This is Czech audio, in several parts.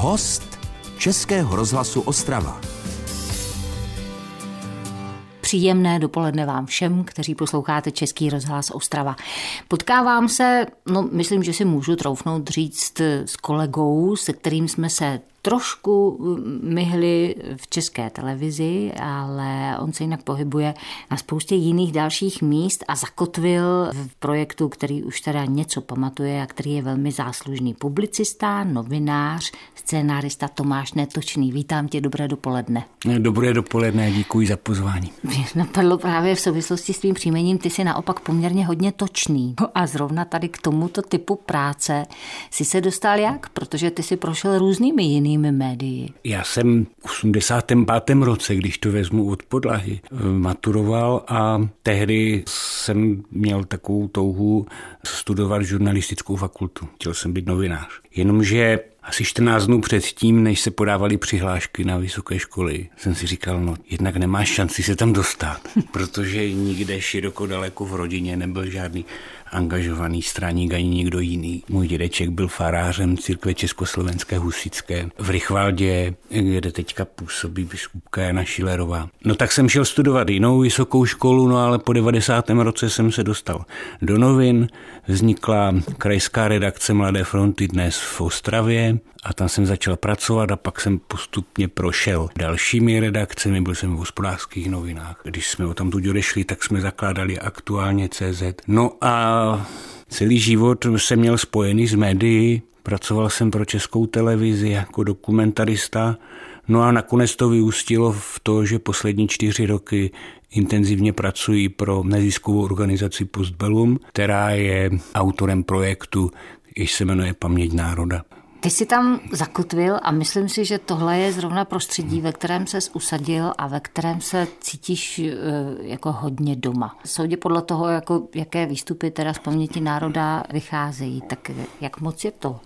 Host Českého rozhlasu Ostrava. Příjemné dopoledne vám všem, kteří posloucháte Český rozhlas Ostrava. Potkávám se, no myslím, že si můžu troufnout říct s kolegou, se kterým jsme se trošku myhli v české televizi, ale on se jinak pohybuje na spoustě jiných dalších míst a zakotvil v projektu, který už teda něco pamatuje a který je velmi záslužný. Publicista, novinář, scénárista Tomáš Netočný. Vítám tě, dobré dopoledne. Dobré dopoledne, děkuji za pozvání. Mě napadlo právě v souvislosti s tvým příjmením, ty jsi naopak poměrně hodně točný. A zrovna tady k tomuto typu práce si se dostal jak? Protože ty si prošel různými jinými jinými médii? Já jsem v 85. roce, když to vezmu od podlahy, maturoval a tehdy jsem měl takovou touhu studovat žurnalistickou fakultu. Chtěl jsem být novinář. Jenomže asi 14 dnů předtím, než se podávaly přihlášky na vysoké školy, jsem si říkal, no jednak nemáš šanci se tam dostat, protože nikde široko daleko v rodině nebyl žádný angažovaný straník ani někdo jiný. Můj dědeček byl farářem církve Československé husické v Rychvaldě, kde teďka působí biskupka Jana Šilerová. No tak jsem šel studovat jinou vysokou školu, no ale po 90. roce jsem se dostal do novin. Vznikla krajská redakce Mladé fronty dnes v Ostravě a tam jsem začal pracovat a pak jsem postupně prošel dalšími redakcemi, byl jsem v hospodářských novinách. Když jsme o tam tu odešli, tak jsme zakládali aktuálně CZ. No a celý život jsem měl spojený s médií, pracoval jsem pro českou televizi jako dokumentarista, no a nakonec to vyústilo v to, že poslední čtyři roky intenzivně pracuji pro neziskovou organizaci Postbellum, která je autorem projektu, jež se jmenuje Paměť národa. Ty jsi tam zakotvil a myslím si, že tohle je zrovna prostředí, ve kterém se usadil a ve kterém se cítíš eh, jako hodně doma. Soudě podle toho, jako, jaké výstupy teda z paměti národa vycházejí, tak jak moc je to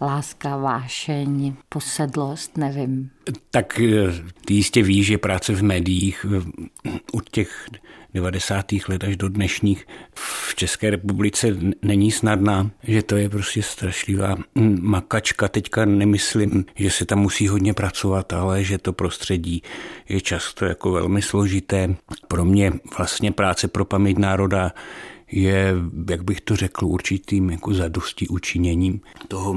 láska, vášeň, posedlost, nevím. Tak eh, ty jistě víš, že práce v médiích u těch 90. let až do dnešních v České republice není snadná, že to je prostě strašlivá makačka. Teďka nemyslím, že se tam musí hodně pracovat, ale že to prostředí je často jako velmi složité. Pro mě vlastně práce pro paměť národa je, jak bych to řekl, určitým jako zadosti učiněním toho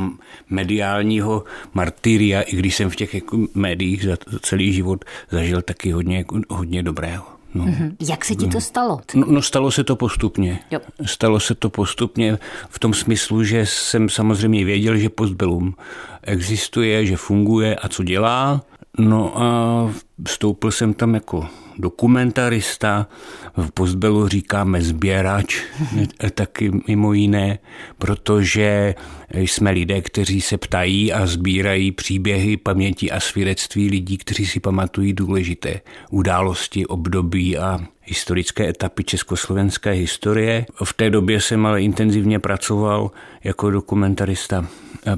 mediálního martyria, i když jsem v těch jako médiích za celý život zažil taky hodně, jako, hodně dobrého. No. Mm-hmm. Jak se ti to stalo? No, no stalo se to postupně. Jo. Stalo se to postupně v tom smyslu, že jsem samozřejmě věděl, že Postbellum existuje, že funguje a co dělá. No a vstoupil jsem tam jako dokumentarista, v Postbelu říkáme sběrač, taky mimo jiné, protože jsme lidé, kteří se ptají a sbírají příběhy, paměti a svědectví lidí, kteří si pamatují důležité události, období a historické etapy československé historie. V té době jsem ale intenzivně pracoval jako dokumentarista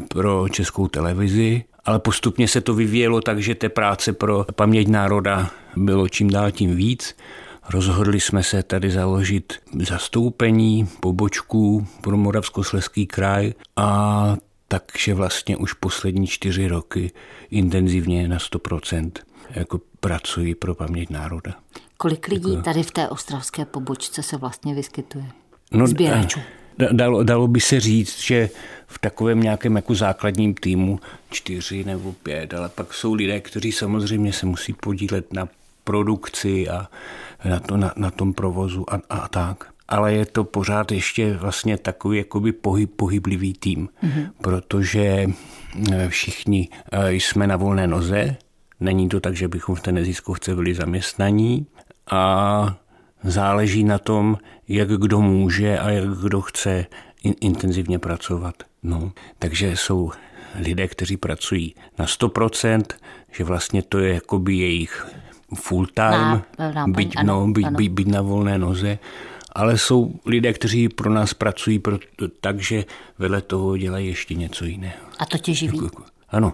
pro českou televizi ale postupně se to vyvíjelo tak, že té práce pro paměť národa bylo čím dál tím víc. Rozhodli jsme se tady založit zastoupení, pobočku pro Moravskosleský kraj a takže vlastně už poslední čtyři roky intenzivně na 100% jako pracuji pro paměť národa. Kolik lidí jako... tady v té ostravské pobočce se vlastně vyskytuje? No, Sběračů dalo, dalo by se říct, že v takovém nějakém jako základním týmu čtyři nebo pět, ale pak jsou lidé, kteří samozřejmě se musí podílet na produkci a na, to, na, na tom provozu a, a tak. Ale je to pořád ještě vlastně takový jakoby pohyb, pohyblivý tým, mm-hmm. protože eh, všichni eh, jsme na volné noze, není to tak, že bychom v té neziskovce byli zaměstnaní a záleží na tom, jak kdo může a jak kdo chce in, intenzivně pracovat. No, takže jsou lidé, kteří pracují na 100%, že vlastně to je jakoby jejich full time, na, na, byť, ano, no, byť, ano. Byť, byť na volné noze, ale jsou lidé, kteří pro nás pracují pro, tak, že vedle toho dělají ještě něco jiného. A to tě živí? Ano,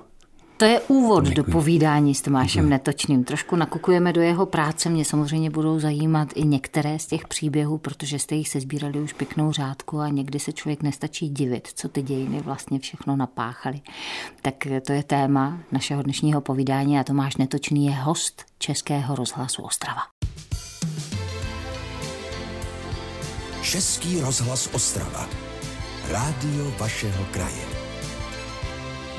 To je úvod Děkuji. do povídání s Tomášem Děkuji. Netočným. Trošku nakukujeme do jeho práce. Mě samozřejmě budou zajímat i některé z těch příběhů, protože jste jich sezbírali už pěknou řádku a někdy se člověk nestačí divit, co ty dějiny vlastně všechno napáchaly. Tak to je téma našeho dnešního povídání a Tomáš Netočný je host Českého rozhlasu Ostrava. Český rozhlas Ostrava. Rádio vašeho kraje.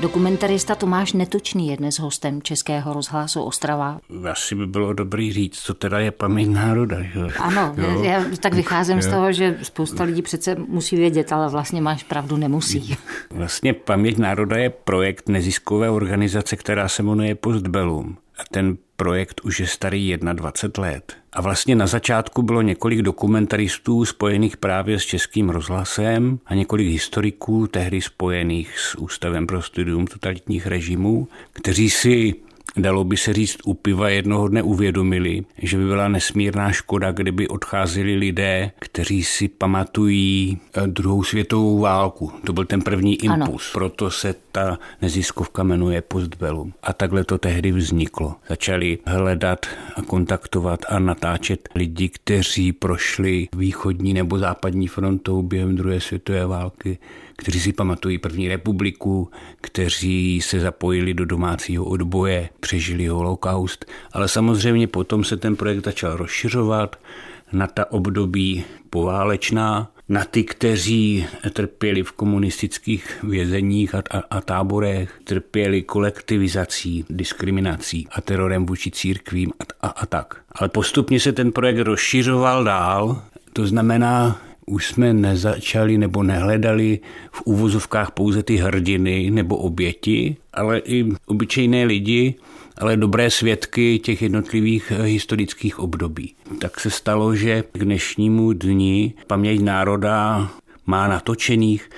Dokumentarista Tomáš Netočný je dnes hostem Českého rozhlasu Ostrava. Asi by bylo dobrý říct, co teda je paměť národa. Že? Ano, jo? já tak vycházím jo? z toho, že spousta lidí přece musí vědět, ale vlastně máš pravdu, nemusí. Vlastně paměť národa je projekt neziskové organizace, která se jmenuje Postbellum. A ten projekt už je starý 21 let. A vlastně na začátku bylo několik dokumentaristů spojených právě s Českým rozhlasem a několik historiků tehdy spojených s Ústavem pro studium totalitních režimů, kteří si dalo by se říct, u piva jednoho dne uvědomili, že by byla nesmírná škoda, kdyby odcházeli lidé, kteří si pamatují eh, druhou světovou válku. To byl ten první impuls. Ano. Proto se ta neziskovka jmenuje Postbellum. A takhle to tehdy vzniklo. Začali hledat a kontaktovat a natáčet lidi, kteří prošli východní nebo západní frontou během druhé světové války kteří si pamatují první republiku, kteří se zapojili do domácího odboje, přežili holokaust, ale samozřejmě potom se ten projekt začal rozšiřovat na ta období poválečná, na ty, kteří trpěli v komunistických vězeních a, a, a táborech, trpěli kolektivizací, diskriminací a terorem vůči církvím a, a, a tak. Ale postupně se ten projekt rozšiřoval dál, to znamená, už jsme nezačali nebo nehledali v úvozovkách pouze ty hrdiny nebo oběti, ale i obyčejné lidi, ale dobré svědky těch jednotlivých eh, historických období. Tak se stalo, že k dnešnímu dni paměť národa má natočených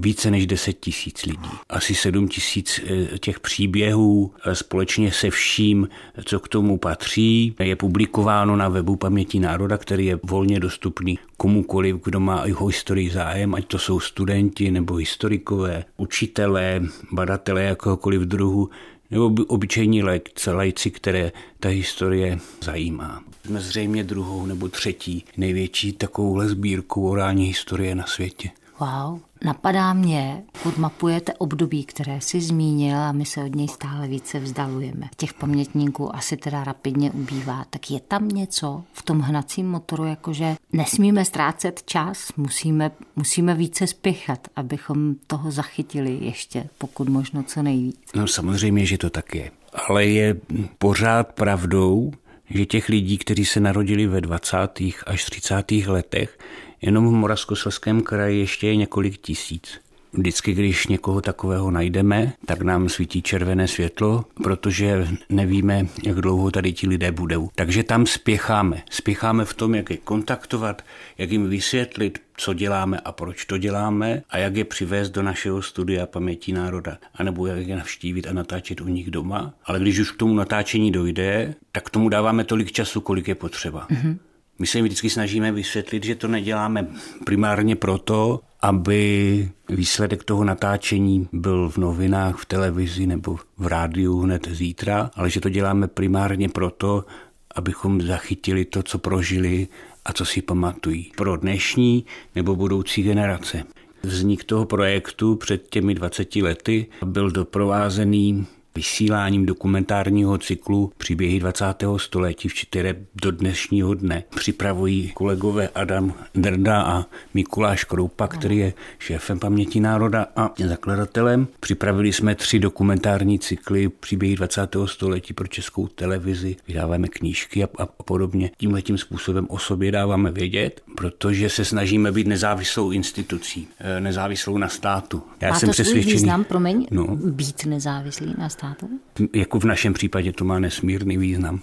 více než 10 tisíc lidí. Asi 7 tisíc eh, těch příběhů eh, společně se vším, co k tomu patří, je publikováno na webu Paměti národa, který je volně dostupný komukoliv, kdo má jeho historii zájem, ať to jsou studenti nebo historikové, učitelé, badatelé jakéhokoliv druhu, nebo obyčejní lajci, které ta historie zajímá. Jsme zřejmě druhou nebo třetí největší takovouhle sbírku orální historie na světě. Wow. Napadá mě, pokud mapujete období, které si zmínil a my se od něj stále více vzdalujeme. Těch pamětníků asi teda rapidně ubývá. Tak je tam něco v tom hnacím motoru, jakože nesmíme ztrácet čas, musíme, musíme více spěchat, abychom toho zachytili ještě, pokud možno co nejvíc. No samozřejmě, že to tak je. Ale je pořád pravdou, že těch lidí, kteří se narodili ve 20. až 30. letech, Jenom v Moravskoslezském kraji ještě je několik tisíc. Vždycky, když někoho takového najdeme, tak nám svítí červené světlo, protože nevíme, jak dlouho tady ti lidé budou. Takže tam spěcháme. Spěcháme v tom, jak je kontaktovat, jak jim vysvětlit, co děláme a proč to děláme a jak je přivést do našeho studia paměti národa, anebo jak je navštívit a natáčet u nich doma. Ale když už k tomu natáčení dojde, tak tomu dáváme tolik času, kolik je potřeba. Mm-hmm. My se jim vždycky snažíme vysvětlit, že to neděláme primárně proto, aby výsledek toho natáčení byl v novinách, v televizi nebo v rádiu hned zítra, ale že to děláme primárně proto, abychom zachytili to, co prožili a co si pamatují pro dnešní nebo budoucí generace. Vznik toho projektu před těmi 20 lety byl doprovázený vysíláním dokumentárního cyklu Příběhy 20. století, které do dnešního dne připravují kolegové Adam Drda a Mikuláš Kroupa, který je šéfem paměti národa a zakladatelem. Připravili jsme tři dokumentární cykly Příběhy 20. století pro českou televizi, vydáváme knížky a, a podobně. Tímhle tím způsobem o sobě dáváme vědět, protože se snažíme být nezávislou institucí, eh, nezávislou na státu. Já Má jsem to přesvědčený. význam, promiň, no, být nezávislý na státu? Státu? Jako v našem případě to má nesmírný význam,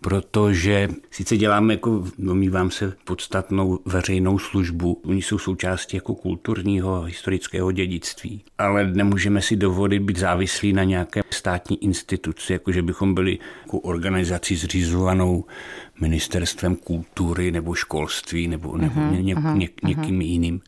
protože sice děláme, jako domývám se, podstatnou veřejnou službu, oni jsou součástí jako kulturního a historického dědictví, ale nemůžeme si dovolit být závislí na nějaké státní instituci, jako že bychom byli jako organizací zřizovanou ministerstvem kultury nebo školství nebo, nebo uh-huh, ně, uh-huh, ně, někým uh-huh. jiným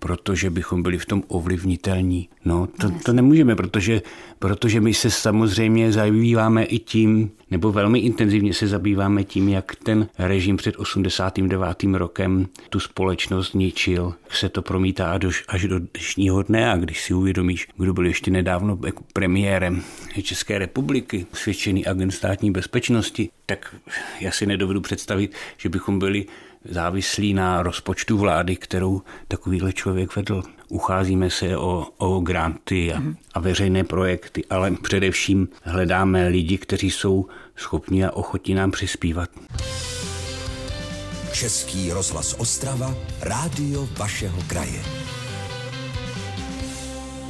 protože bychom byli v tom ovlivnitelní. No, to, to nemůžeme, protože, protože my se samozřejmě zabýváme i tím, nebo velmi intenzivně se zabýváme tím, jak ten režim před 89. rokem tu společnost ničil. Se to promítá až do dnešního dne a když si uvědomíš, kdo byl ještě nedávno premiérem České republiky, svědčený agent státní bezpečnosti, tak já si nedovedu představit, že bychom byli závislí na rozpočtu vlády, kterou takovýhle člověk vedl. Ucházíme se o, o granty a, a veřejné projekty, ale především hledáme lidi, kteří jsou schopni a ochotní nám přispívat. Český rozhlas Ostrava, rádio vašeho kraje.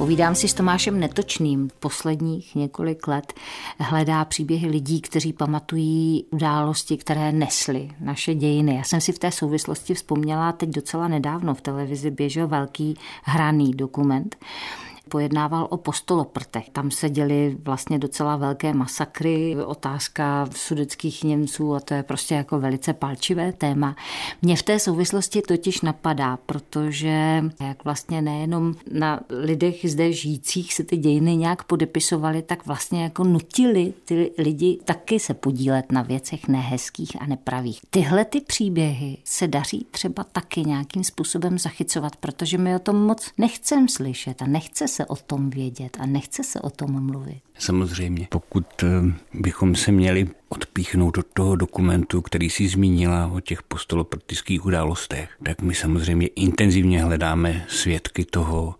Povídám si s Tomášem Netočným. Posledních několik let hledá příběhy lidí, kteří pamatují události, které nesly naše dějiny. Já jsem si v té souvislosti vzpomněla teď docela nedávno v televizi běžel velký hraný dokument pojednával o postoloprtech. Tam se děly vlastně docela velké masakry, otázka sudeckých Němců a to je prostě jako velice palčivé téma. Mě v té souvislosti totiž napadá, protože jak vlastně nejenom na lidech zde žijících se ty dějiny nějak podepisovaly, tak vlastně jako nutili ty lidi taky se podílet na věcech nehezkých a nepravých. Tyhle ty příběhy se daří třeba taky nějakým způsobem zachycovat, protože my o tom moc nechcem slyšet a nechce se o tom vědět a nechce se o tom mluvit. Samozřejmě, pokud eh, bychom se měli odpíchnout od toho dokumentu, který si zmínila o těch postoloprtických událostech, tak my samozřejmě intenzivně hledáme svědky toho,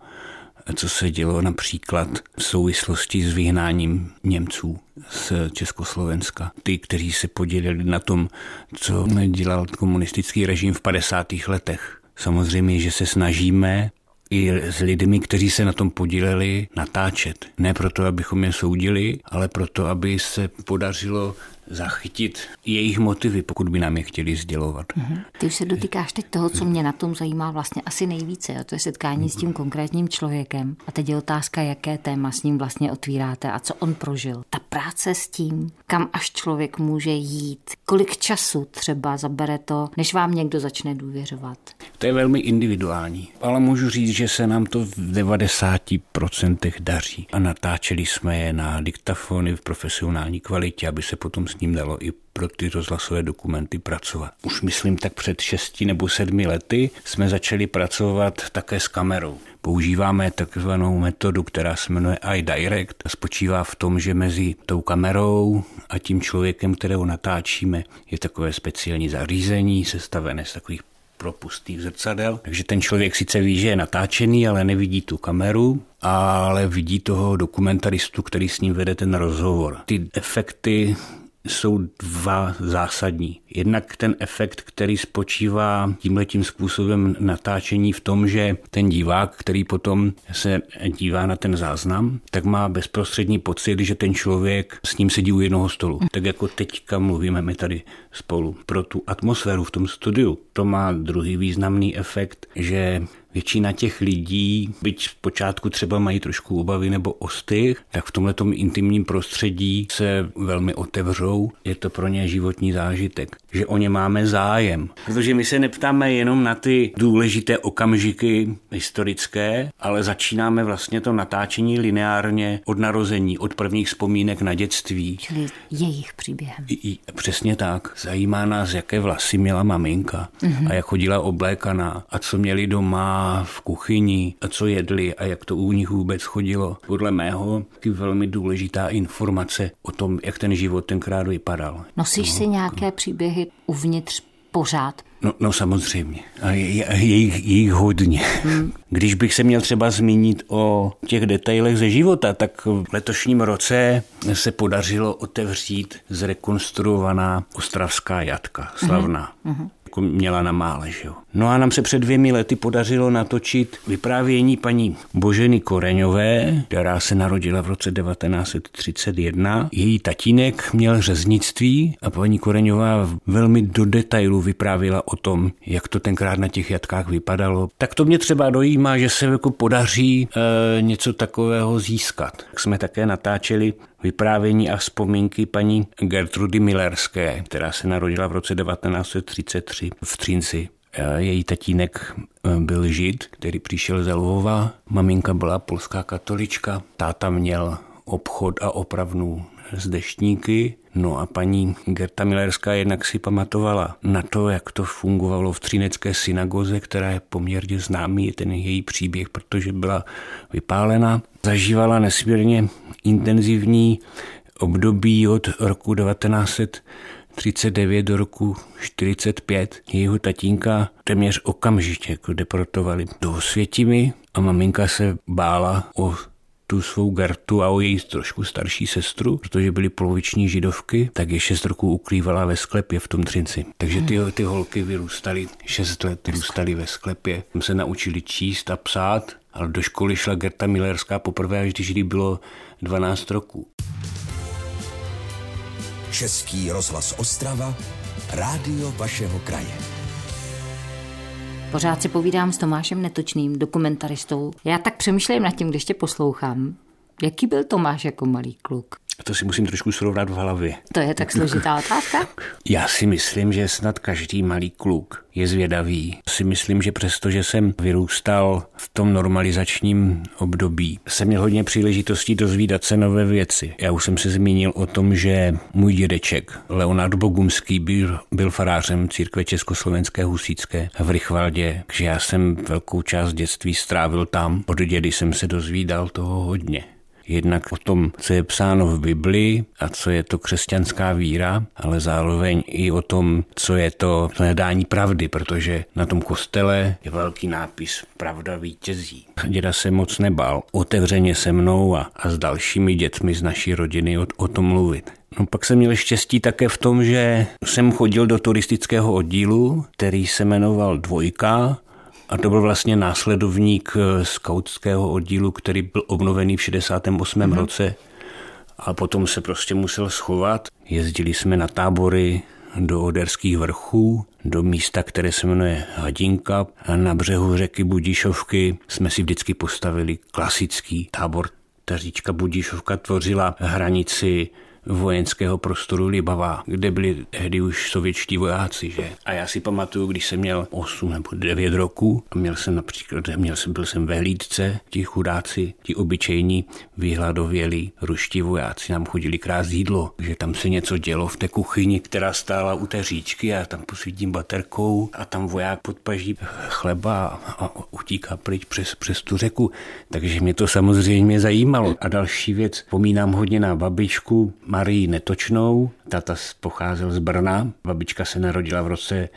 co se dělo například v souvislosti s vyhnáním Němců z Československa. Ty, kteří se podělili na tom, co dělal komunistický režim v 50. letech. Samozřejmě, že se snažíme i s lidmi, kteří se na tom podíleli, natáčet. Ne proto, abychom je soudili, ale proto, aby se podařilo zachytit jejich motivy, pokud by nám je chtěli sdělovat. Mm-hmm. Ty už se dotýkáš teď toho, co mě na tom zajímá vlastně asi nejvíce, a to je setkání s tím konkrétním člověkem. A teď je otázka, jaké téma s ním vlastně otvíráte a co on prožil. Ta práce s tím, kam až člověk může jít, kolik času třeba zabere to, než vám někdo začne důvěřovat. To je velmi individuální, ale můžu říct, že se nám to v 90% daří a natáčeli jsme je na diktafony v profesionální kvalitě, aby se potom s ním dalo i pro ty rozhlasové dokumenty pracovat. Už myslím tak před šesti nebo sedmi lety jsme začali pracovat také s kamerou. Používáme takzvanou metodu, která se jmenuje iDirect a spočívá v tom, že mezi tou kamerou a tím člověkem, kterého natáčíme, je takové speciální zařízení sestavené z takových propustných zrcadel. Takže ten člověk sice ví, že je natáčený, ale nevidí tu kameru, ale vidí toho dokumentaristu, který s ním vede ten rozhovor. Ty efekty jsou dva zásadní. Jednak ten efekt, který spočívá tímhletím způsobem natáčení v tom, že ten divák, který potom se dívá na ten záznam, tak má bezprostřední pocit, že ten člověk s ním sedí u jednoho stolu. Tak jako teďka mluvíme my tady spolu. Pro tu atmosféru v tom studiu to má druhý významný efekt, že Většina těch lidí, byť počátku třeba mají trošku obavy nebo ostych, tak v tomhle intimním prostředí se velmi otevřou. Je to pro ně životní zážitek, že o ně máme zájem. Protože my se neptáme jenom na ty důležité okamžiky historické, ale začínáme vlastně to natáčení lineárně od narození, od prvních vzpomínek na dětství. Čili jejich příběhem. I, přesně tak. Zajímá nás, jaké vlasy měla maminka mm-hmm. a jak chodila oblékaná a co měli doma v kuchyni a co jedli a jak to u nich vůbec chodilo. Podle mého je velmi důležitá informace o tom, jak ten život tenkrát vypadal. Nosíš no, si nějaké no. příběhy uvnitř pořád? No, no samozřejmě. A je, je, jich, je jich hodně. Hmm. Když bych se měl třeba zmínit o těch detailech ze života, tak v letošním roce se podařilo otevřít zrekonstruovaná ostravská jatka, slavná. Hmm jako měla na mále. Že jo. No a nám se před dvěmi lety podařilo natočit vyprávění paní Boženy Koreňové, která se narodila v roce 1931. Její tatínek měl řeznictví a paní Koreňová velmi do detailu vyprávěla o tom, jak to tenkrát na těch jatkách vypadalo. Tak to mě třeba dojímá, že se jako podaří e, něco takového získat. Tak jsme také natáčeli vyprávění a vzpomínky paní Gertrudy Millerské, která se narodila v roce 1933 v Třínci Její tatínek eh, byl žid, který přišel ze Lvova, maminka byla polská katolička, táta měl obchod a opravnu z deštníky. No a paní Gerta Millerská jednak si pamatovala na to, jak to fungovalo v Třinecké synagoze, která je poměrně známý, ten její příběh, protože byla vypálena. Zažívala nesmírně intenzivní období od roku 1939 do roku 45. Jeho tatínka téměř okamžitě jako deportovali do Světimi a maminka se bála o tu svou Gertu a o její trošku starší sestru, protože byly poloviční židovky, tak je šest roků ukrývala ve sklepě v tom Třinci. Takže ty, ty holky vyrůstaly, šest let vyrůstaly ve sklepě. Tam se naučili číst a psát, ale do školy šla Gerta Millerská poprvé, až když jí bylo 12 roků. Český rozhlas Ostrava, rádio vašeho kraje. Pořád si povídám s Tomášem Netočným, dokumentaristou. Já tak přemýšlím nad tím, když tě poslouchám. Jaký byl Tomáš jako malý kluk? To si musím trošku srovnat v hlavě. To je tak složitá otázka? Já si myslím, že snad každý malý kluk je zvědavý. Si myslím, že přesto, že jsem vyrůstal v tom normalizačním období, jsem měl hodně příležitostí dozvídat se nové věci. Já už jsem se zmínil o tom, že můj dědeček Leonard Bogumský byl, byl farářem církve Československé husícké v Rychvaldě, že já jsem velkou část dětství strávil tam. Od dědy jsem se dozvídal toho hodně. Jednak o tom, co je psáno v Biblii a co je to křesťanská víra, ale zároveň i o tom, co je to hledání pravdy, protože na tom kostele je velký nápis Pravda vítězí. Děda se moc nebál otevřeně se mnou a, a s dalšími dětmi z naší rodiny o, o tom mluvit. No pak jsem měl štěstí také v tom, že jsem chodil do turistického oddílu, který se jmenoval Dvojka a to byl vlastně následovník eh, skautského oddílu, který byl obnovený v 68. Mm-hmm. roce a potom se prostě musel schovat. Jezdili jsme na tábory do Oderských vrchů, do místa, které se jmenuje Hadinka a na břehu řeky Budišovky jsme si vždycky postavili klasický tábor. Ta říčka Budišovka tvořila hranici vojenského prostoru Libava, kde byli tehdy už sovětští vojáci, že? A já si pamatuju, když jsem měl 8 nebo 9 roků a měl jsem například, měl jsem, byl jsem ve hlídce, ti chudáci, ti obyčejní, vyhladovělí ruští vojáci nám chodili krást jídlo, že tam se něco dělo v té kuchyni, která stála u té říčky a tam posvítím baterkou a tam voják podpaží chleba a utíká pryč přes, přes tu řeku. Takže mě to samozřejmě zajímalo. A další věc, pomínám hodně na babičku, Marii Netočnou. Tata pocházel z Brna. Babička se narodila v roce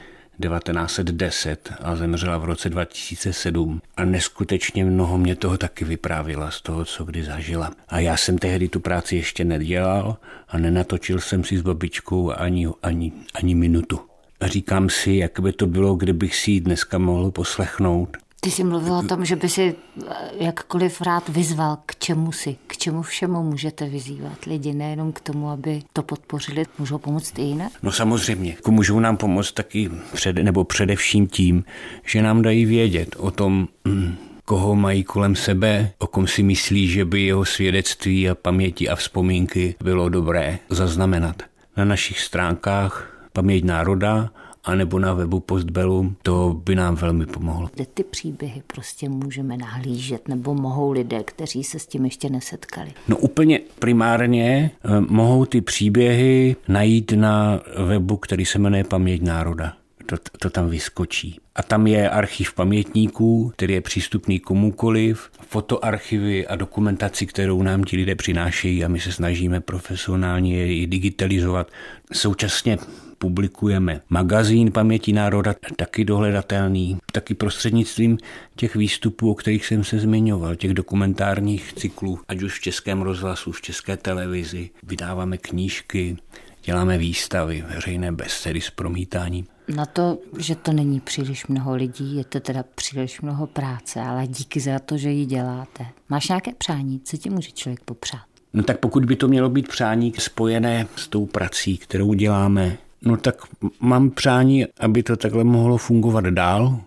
1910 a zemřela v roce 2007. A neskutečně mnoho mě toho taky vyprávila z toho, co kdy zažila. A já jsem tehdy tu práci ještě nedělal a nenatočil jsem si s babičkou ani, ani, ani minutu. A říkám si, jak by to bylo, kdybych si ji dneska mohl poslechnout ty jsi mluvil o tom, že by si eh, jakkoliv rád vyzval, k čemu si, k čemu všemu můžete vyzývat lidi, nejenom k tomu, aby to podpořili, můžou pomoct i jinak? No samozřejmě, jako můžou nám pomoct taky před, nebo především tím, že nám dají vědět o tom, koho mají kolem sebe, o kom si myslí, že by jeho svědectví a paměti a vzpomínky bylo dobré zaznamenat. Na našich stránkách Paměť národa anebo na webu Postbellum, to by nám velmi pomohlo. Kde ty příběhy prostě můžeme nahlížet, nebo mohou lidé, kteří se s tím ještě nesetkali? No úplně primárně eh, mohou ty příběhy najít na webu, který se jmenuje Paměť národa. To, to tam vyskočí. A tam je archiv pamětníků, který je přístupný komukoliv, fotoarchivy a dokumentaci, kterou nám ti lidé přinášejí a my se snažíme profesionálně je digitalizovat. Současně publikujeme magazín Paměti národa, taky dohledatelný, taky prostřednictvím těch výstupů, o kterých jsem se zmiňoval, těch dokumentárních cyklů, ať už v českém rozhlasu, v české televizi, vydáváme knížky, děláme výstavy, veřejné besedy s promítáním. Na to, že to není příliš mnoho lidí, je to teda příliš mnoho práce, ale díky za to, že ji děláte. Máš nějaké přání, co ti může člověk popřát? No tak pokud by to mělo být přání spojené s tou prací, kterou děláme, No tak mám přání, aby to takhle mohlo fungovat dál,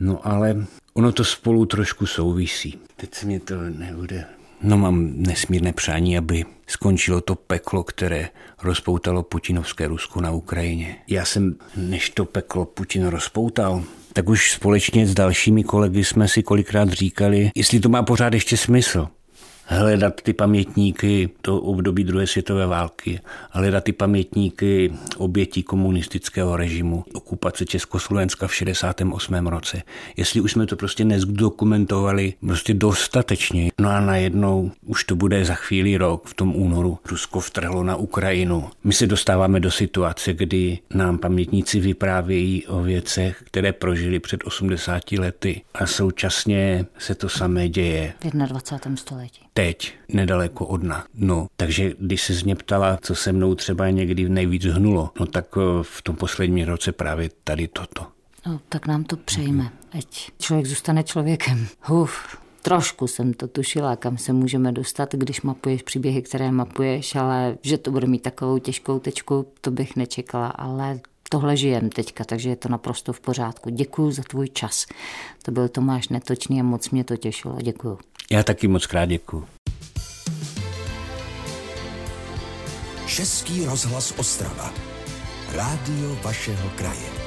no ale ono to spolu trošku souvisí. Teď se mě to nebude... No mám nesmírné přání, aby skončilo to peklo, které rozpoutalo putinovské Rusko na Ukrajině. Já jsem, než to peklo Putin rozpoutal, tak už společně s dalšími kolegy jsme si kolikrát říkali, jestli to má pořád ještě smysl hledat ty pamětníky do období druhé světové války, hledat ty pamětníky obětí komunistického režimu, okupace Československa v 68. roce. Jestli už jsme to prostě nezdokumentovali prostě dostatečně, no a najednou už to bude za chvíli rok, v tom únoru, Rusko vtrhlo na Ukrajinu. My se dostáváme do situace, kdy nám pamětníci vyprávějí o věcech, které prožili před 80 lety a současně se to samé děje. V 21. století teď, nedaleko od nás. No, takže když se mě ptala, co se mnou třeba někdy nejvíc hnulo, no tak eh, v tom posledním roce právě tady toto. No, tak nám to přejme, ať člověk zůstane člověkem. Huf, trošku jsem to tušila, kam se můžeme dostat, když mapuješ příběhy, které mapuješ, ale že to bude mít takovou těžkou tečku, to bych nečekala, ale tohle žijem teďka, takže je to naprosto v pořádku. Děkuji za tvůj čas. To byl Tomáš Netočný a moc mě to těšilo. Děkuji. Já taky moc krát děkuji. Český rozhlas Ostrava. Rádio vašeho kraje.